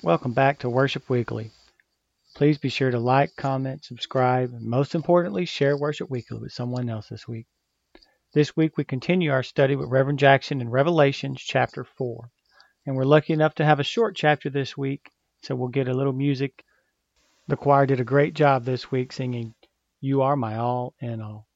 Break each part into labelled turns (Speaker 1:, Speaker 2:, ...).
Speaker 1: Welcome back to Worship Weekly. Please be sure to like, comment, subscribe, and most importantly, share Worship Weekly with someone else this week. This week we continue our study with Reverend Jackson in Revelations chapter 4. And we're lucky enough to have a short chapter this week, so we'll get a little music. The choir did a great job this week singing, You Are My All in All.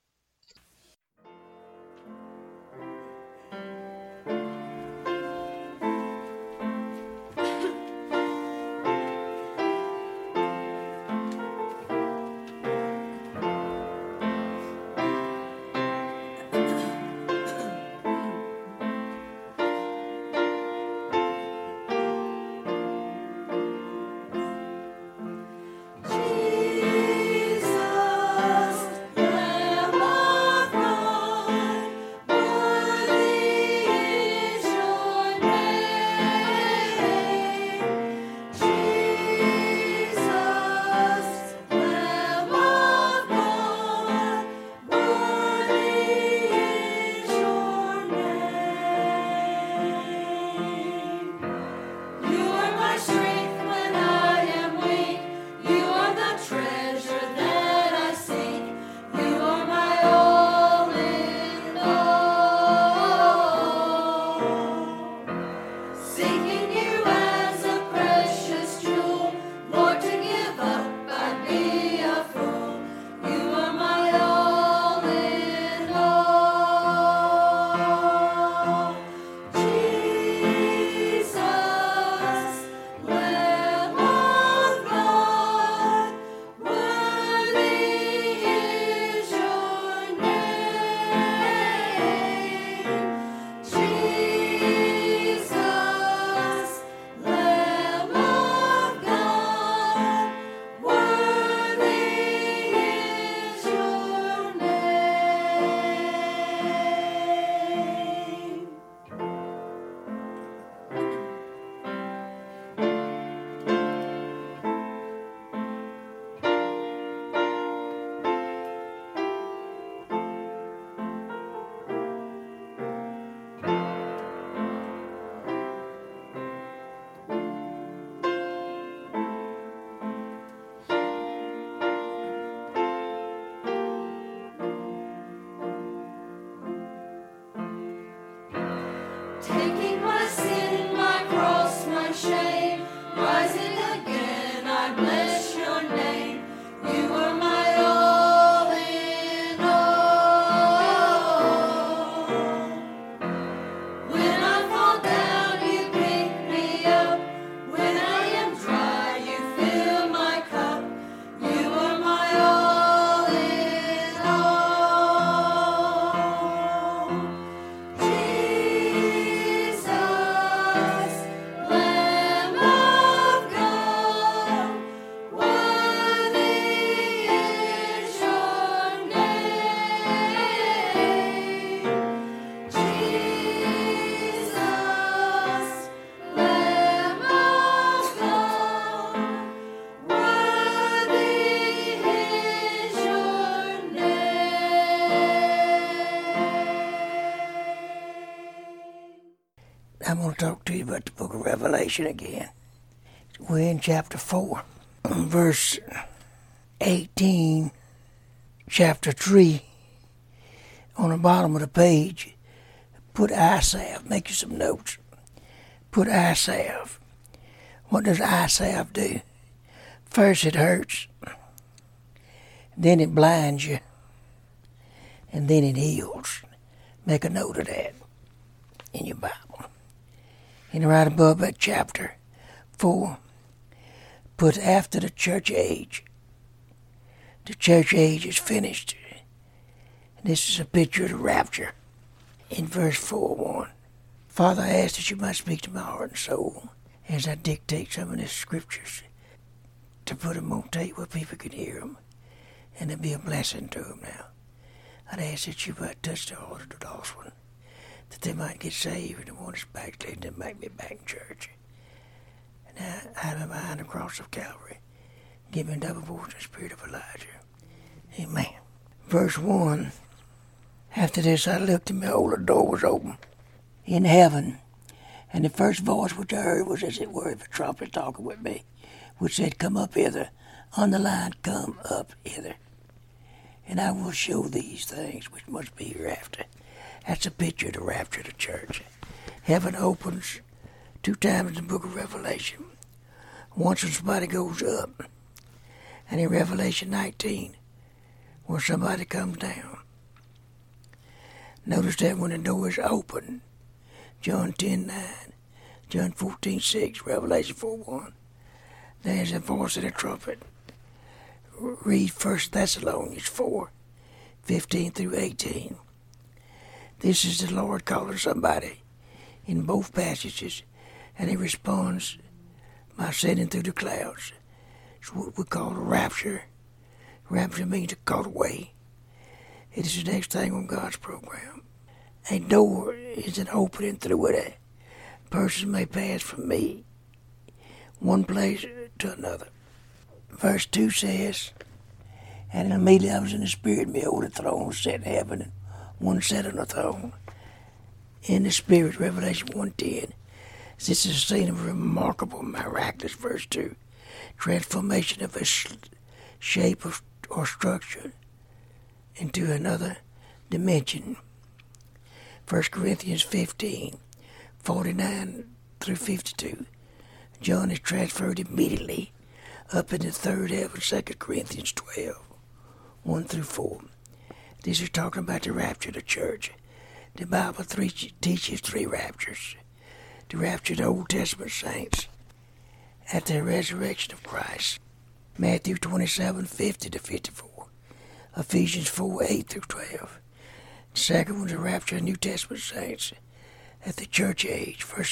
Speaker 2: I'm going talk to you about the book of Revelation again. We're in chapter 4, verse 18, chapter 3. On the bottom of the page, put salve. Make you some notes. Put salve. What does salve do? First, it hurts. Then it blinds you. And then it heals. Make a note of that in your Bible and right above that chapter 4 put after the church age. The church age is finished. This is a picture of the rapture in verse 4 1. Father, I ask that you might speak to my heart and soul as I dictate some of the scriptures to put them on tape where people can hear them and to be a blessing to them now. I'd ask that you might touch the heart of the lost one that they might get saved and the ones backslidden and make me back in church. And I, I am behind the cross of Calvary. Give me double portion spirit of Elijah. Amen. Verse 1 After this I looked and behold, the door was open in heaven, And the first voice which I heard was as it were of a trumpet talking with me, which said, Come up hither. On the line, come up hither. And I will show these things which must be hereafter. That's a picture of the rapture of the church. Heaven opens two times in the book of Revelation. Once when somebody goes up, and in Revelation 19, where somebody comes down. Notice that when the door is open, John 10 9, John 14 6, Revelation 4 1, there's a voice of the trumpet. Read 1 Thessalonians 4 15 through 18. This is the Lord calling somebody in both passages, and he responds by sending through the clouds. It's what we call a rapture. Rapture means to caught away. It is the next thing on God's program. A door is an opening through it a person may pass from me, one place to another. Verse 2 says, And immediately I was in the Spirit, behold, a throne set in heaven, one sat on the throne. In the Spirit, Revelation 1.10, this is a scene of remarkable, miraculous, verse 2, transformation of a shape of, or structure into another dimension. 1 Corinthians 15, 49 through 52. John is transferred immediately up in the third heaven, 2 Corinthians 12, 1 through 4. This is talking about the rapture of the church. The Bible three, teaches three raptures. The rapture of the Old Testament saints at the resurrection of Christ. Matthew 27, 50 to 54. Ephesians 4, 8 through 12. The second one, is the rapture of New Testament saints at the church age. 1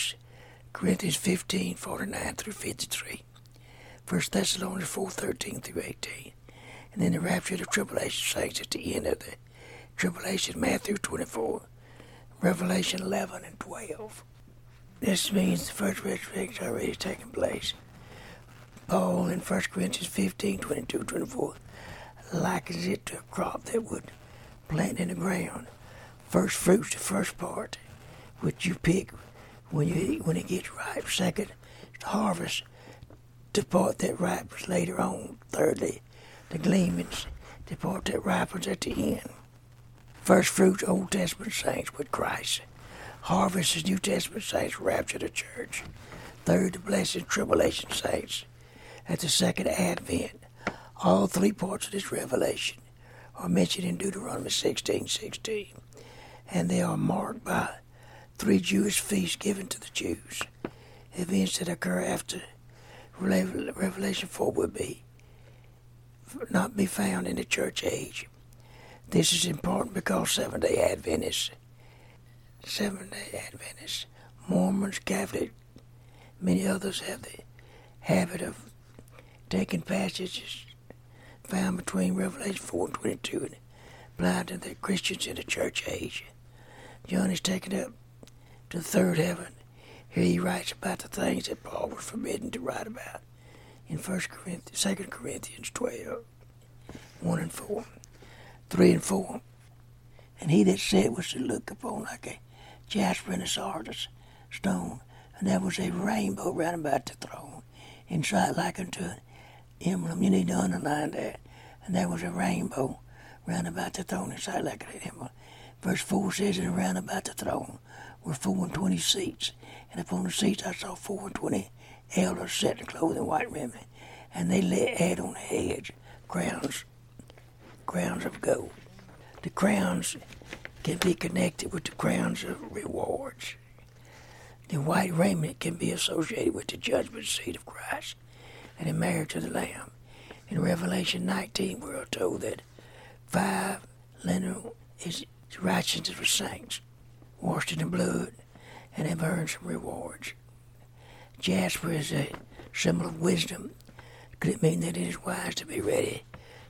Speaker 2: Corinthians 15, 49 through 53. 1 Thessalonians 4, 13 through 18. And then the rapture of the tribulation saints at the end of the tribulation, Matthew 24, Revelation 11 and 12. This means the first resurrection already taken place. Paul in 1 Corinthians 15, 22, 24 likens it to a crop that would plant in the ground. First fruits, the first part, which you pick when you when it gets ripe. Second, harvest, the part that ripens later on. Thirdly, the gleamings, the part that ripens at the end. First fruits, Old Testament saints with Christ. Harvest is New Testament saints, rapture the church. Third, the blessed tribulation saints at the second advent. All three parts of this revelation are mentioned in Deuteronomy 16 16, and they are marked by three Jewish feasts given to the Jews. Events that occur after Revelation 4 would be not be found in the church age. This is important because Seventh day Adventists, Seventh day Adventists, Mormons, Catholic, many others have the habit of taking passages found between Revelation 4 and 22 and applied to the Christians in the church age. John is taken up to the third heaven. Here he writes about the things that Paul was forbidden to write about in 1 Corinthians, 2 Corinthians 12, 1 and 4, 3 and 4. And he that said was to look upon like a jasper and a sardis stone, and there was a rainbow round about the throne, in sight like unto an emblem. You need to underline that. And there was a rainbow round about the throne inside like an emblem. Verse 4 says, And round about the throne were four and twenty seats. And upon the seats I saw four and twenty elders set clothes in white raiment. And they had on the heads crowns, crowns of gold. The crowns can be connected with the crowns of rewards. The white raiment can be associated with the judgment seat of Christ and in marriage to the Lamb. In Revelation 19, we're told that five linen is righteousness for saints, washed in the blood, and have earned some rewards. Jasper is a symbol of wisdom. Could it mean that it is wise to be ready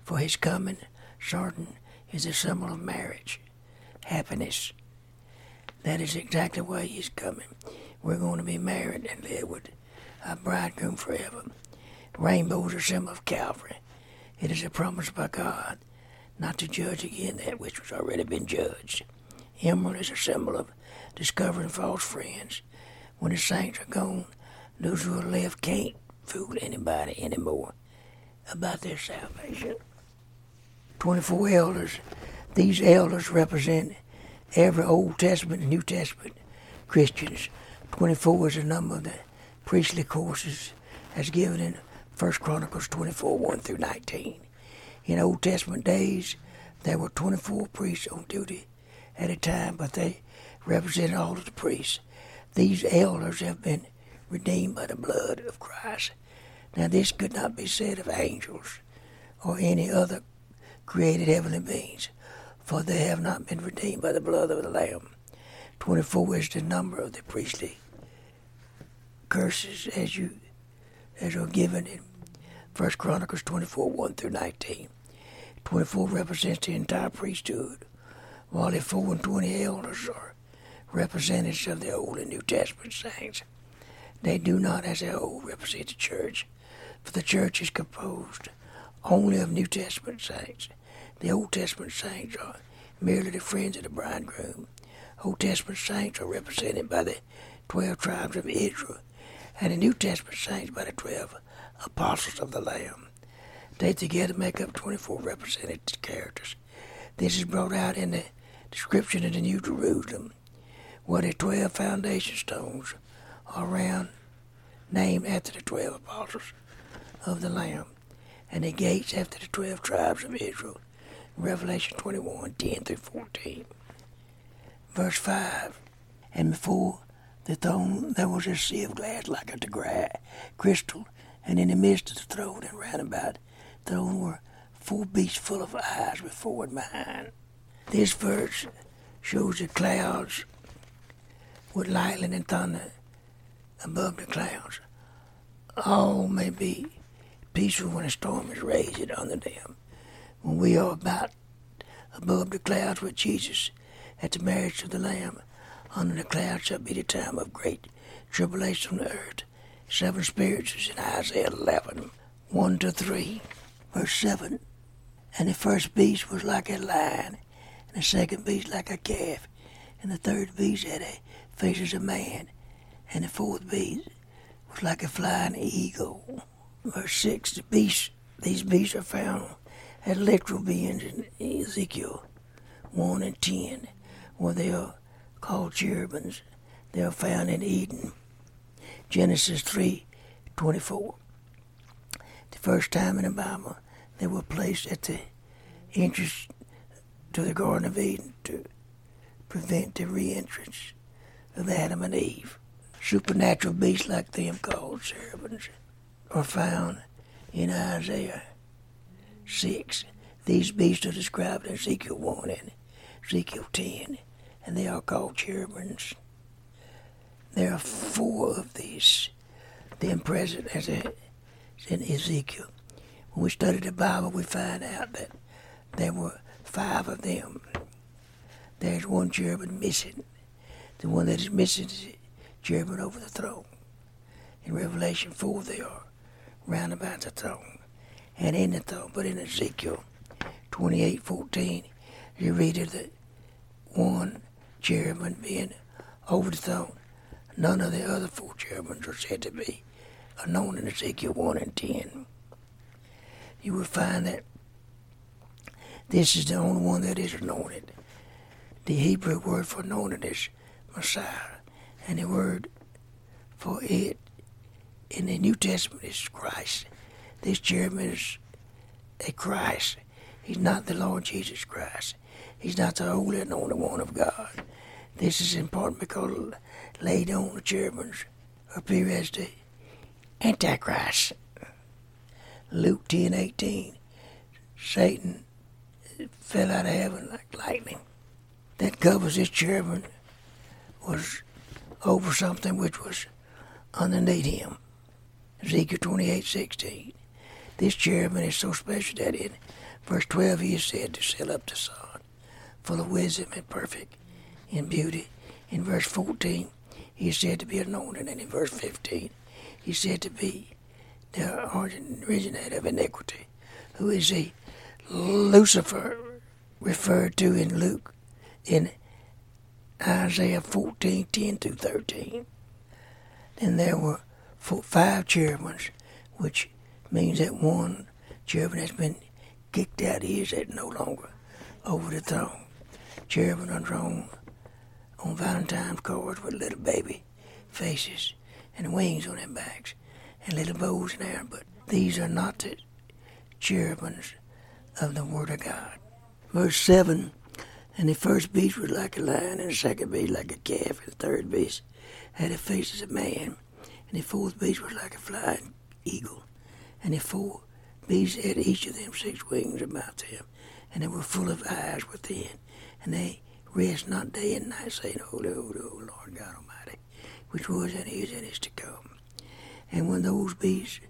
Speaker 2: for his coming? Sarton is a symbol of marriage, happiness. That is exactly why he's coming. We're going to be married and live with a bridegroom forever. Rainbows are a symbol of Calvary. It is a promise by God not to judge again that which has already been judged. Emerald is a symbol of discovering false friends. when the saints are gone, those who are left can't fool anybody anymore about their salvation. 24 elders. These elders represent every Old Testament and New Testament Christians. 24 is the number of the priestly courses as given in 1 Chronicles 24 1 through 19. In Old Testament days, there were 24 priests on duty at a time, but they represented all of the priests. These elders have been redeemed by the blood of Christ. Now, this could not be said of angels or any other created heavenly beings, for they have not been redeemed by the blood of the Lamb. 24 is the number of the priestly curses as you as are given in First Chronicles 24, 1 through 19. 24 represents the entire priesthood, while the 4 and 20 elders are representatives of the Old and New Testament saints. They do not, as a whole, represent the church, for the church is composed only of New Testament saints. The Old Testament saints are merely the friends of the bridegroom. Old Testament saints are represented by the 12 tribes of Israel, and the New Testament saints by the 12 apostles of the Lamb. They together make up 24 representative characters. This is brought out in the description of the New Jerusalem, where the 12 foundation stones are round, named after the 12 apostles of the Lamb, and the gates after the 12 tribes of Israel. Revelation 21 10 through 14. Verse 5 And before the throne there was a sea of glass like unto gra- crystal, and in the midst of the throne and round about the throne were four beasts full of eyes before and behind. This verse shows the clouds with lightning and thunder above the clouds. All may be peaceful when a storm is raging under them. When we are about above the clouds with Jesus at the marriage of the Lamb, under the clouds shall be the time of great tribulation on the earth. Seven spirits is in Isaiah 11, 1 to 3, verse 7. And the first beast was like a lion, and the second beast like a calf, and the third beast had a face as a man, and the fourth beast was like a flying eagle. Verse 6, the beasts, these beasts are found as literal beings in Ezekiel 1 and 10, where they are called cherubims. They are found in Eden. Genesis 3 24. The first time in the Bible they were placed at the entrance to the Garden of Eden to prevent the re entrance of Adam and Eve. Supernatural beasts like them called cherubims are found in Isaiah 6. These beasts are described in Ezekiel 1 and Ezekiel 10 and they are called cherubims. There are four of these, then present as in Ezekiel. When we study the Bible, we find out that there were five of them. There's one cherubim missing. The one that is missing cherubim over the throne. In Revelation 4, they are round about the throne and in the throne. But in Ezekiel 28 14, you read of the one cherubim being over the throne. None of the other four cherubims are said to be known in Ezekiel 1 and 10. You will find that this is the only one that is anointed. The Hebrew word for anointed is Messiah, and the word for it in the New Testament is Christ. This cherubim is a Christ. He's not the Lord Jesus Christ. He's not the holy anointed one of God. This is important because laid on the cherubims appear as the Antichrist. Luke ten eighteen. Satan fell out of heaven like lightning. That covers his cherubim was over something which was underneath him. Ezekiel twenty eight sixteen. This cherubim is so special that in verse 12 he is said to sail up the sun, full of wisdom and perfect in beauty. In verse 14, he is said to be anointed, and in verse 15, he is said to be the originator of iniquity, who is he? Lucifer, referred to in Luke, in Isaiah 14, 10 through 13. And there were four, five cherubims, which means that one cherubim has been kicked out. He is no longer over the throne. Cherubim are drawn on Valentine's cards with little baby faces and wings on their backs and little bows in there. But these are not the cherubims of the Word of God. Verse 7 And the first beast was like a lion, and the second beast like a calf, and the third beast had the faces of a man, and the fourth beast was like a flying eagle, and the four beasts had each of them six wings about them, and they were full of eyes within, and they rest not day and night, saying, Holy, holy, holy, Lord God Almighty, which was and is and is to come. And when those beasts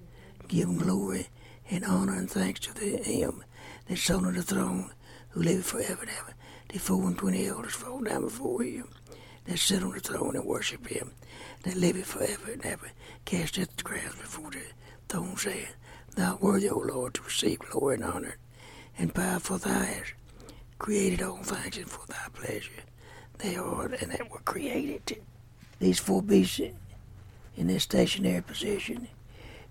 Speaker 2: give glory and honor and thanks to Him that sat on the throne, who liveth forever and ever, the four and twenty elders fall down before Him They sit on the throne and worship Him that liveth forever and ever, cast at the ground before the throne, saying, Thou worthy, O Lord, to receive glory and honor and power, for Thou hast created all things and for Thy pleasure they are and that were created. These four beasts in their stationary position.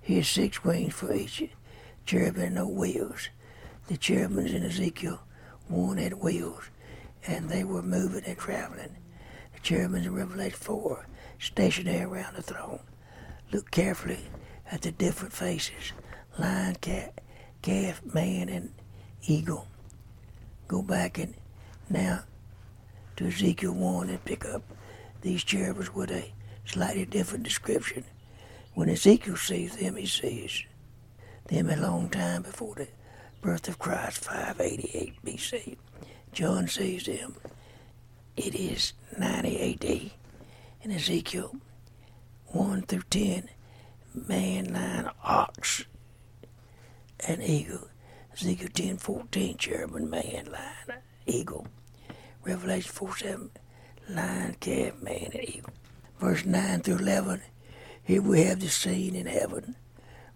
Speaker 2: Here's six wings for each cherubim and no wheels. The cherubims in Ezekiel one had wheels, and they were moving and traveling. The cherubims in Revelation 4 stationary around the throne. Look carefully at the different faces lion, cat, calf, man, and eagle. Go back and now to Ezekiel 1 and pick up these cherubims with a slightly different description. When Ezekiel sees them, he sees them a long time before the birth of Christ, 588 BC. John sees them. It is 90 AD. In Ezekiel 1 through 10, man, lion, ox, and eagle. Ezekiel 10, 14, cherubim, man, lion, eagle. Revelation 4, 7, lion, calf, man, and eagle. Verse 9 through 11, here we have the scene in heaven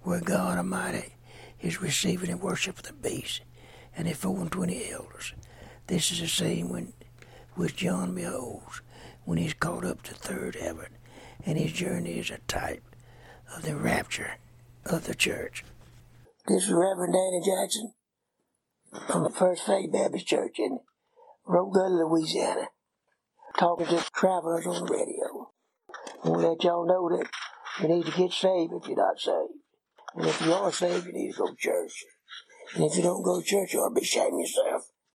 Speaker 2: where God Almighty is receiving and worship of the beast and the four and twenty elders. This is the scene when which John beholds when he's caught up to third heaven, and his journey is a type of the rapture of the church. This is Reverend Danny Jackson from the First Faith Baptist Church in Rockville, Louisiana, talking to travelers on the radio. I want to let y'all know that you need to get saved if you're not saved. And if you are saved, you need to go to church. And if you don't go to church, you ought to be of yourself.